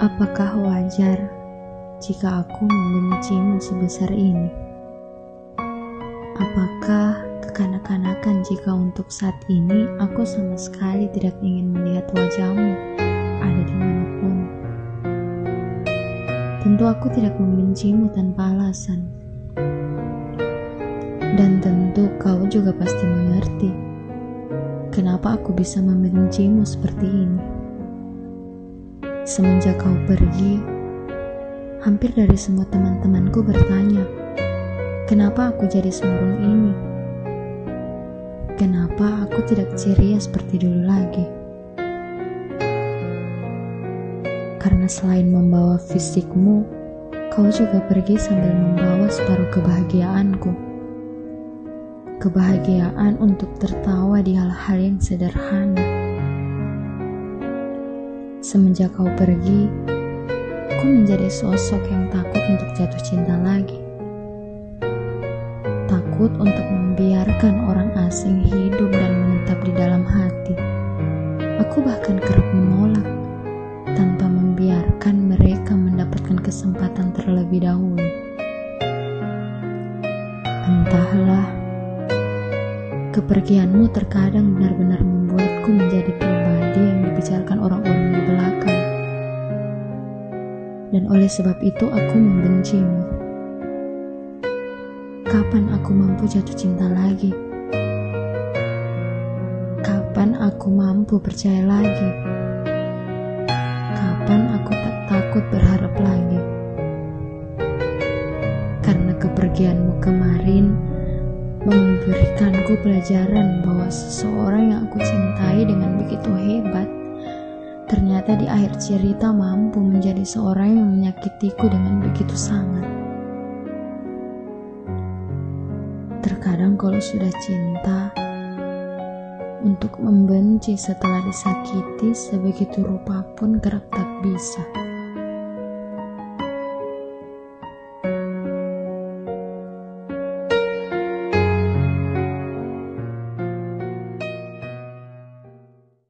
Apakah wajar jika aku membencimu sebesar ini? Apakah kekanak-kanakan jika untuk saat ini aku sama sekali tidak ingin melihat wajahmu ada di mana pun? Tentu aku tidak membencimu tanpa alasan. Dan tentu kau juga pasti mengerti kenapa aku bisa membencimu seperti ini. Semenjak kau pergi, hampir dari semua teman-temanku bertanya, kenapa aku jadi semurung ini? Kenapa aku tidak ceria seperti dulu lagi? Karena selain membawa fisikmu, kau juga pergi sambil membawa separuh kebahagiaanku. Kebahagiaan untuk tertawa di hal-hal yang sederhana Semenjak kau pergi, aku menjadi sosok yang takut untuk jatuh cinta lagi. Takut untuk membiarkan orang asing hidup dan menetap di dalam hati. Aku bahkan kerap menolak tanpa membiarkan mereka mendapatkan kesempatan terlebih dahulu. Entahlah, kepergianmu terkadang benar-benar membuatku menjadi pribadi Dan oleh sebab itu aku membencimu. Kapan aku mampu jatuh cinta lagi? Kapan aku mampu percaya lagi? Kapan aku tak takut berharap lagi? Karena kepergianmu kemarin memberikanku pelajaran bahwa seseorang yang aku cintai dengan begitu hebat ternyata di akhir cerita mampu menjadi seorang yang menyakitiku dengan begitu sangat. Terkadang kalau sudah cinta, untuk membenci setelah disakiti sebegitu rupa pun kerap tak bisa.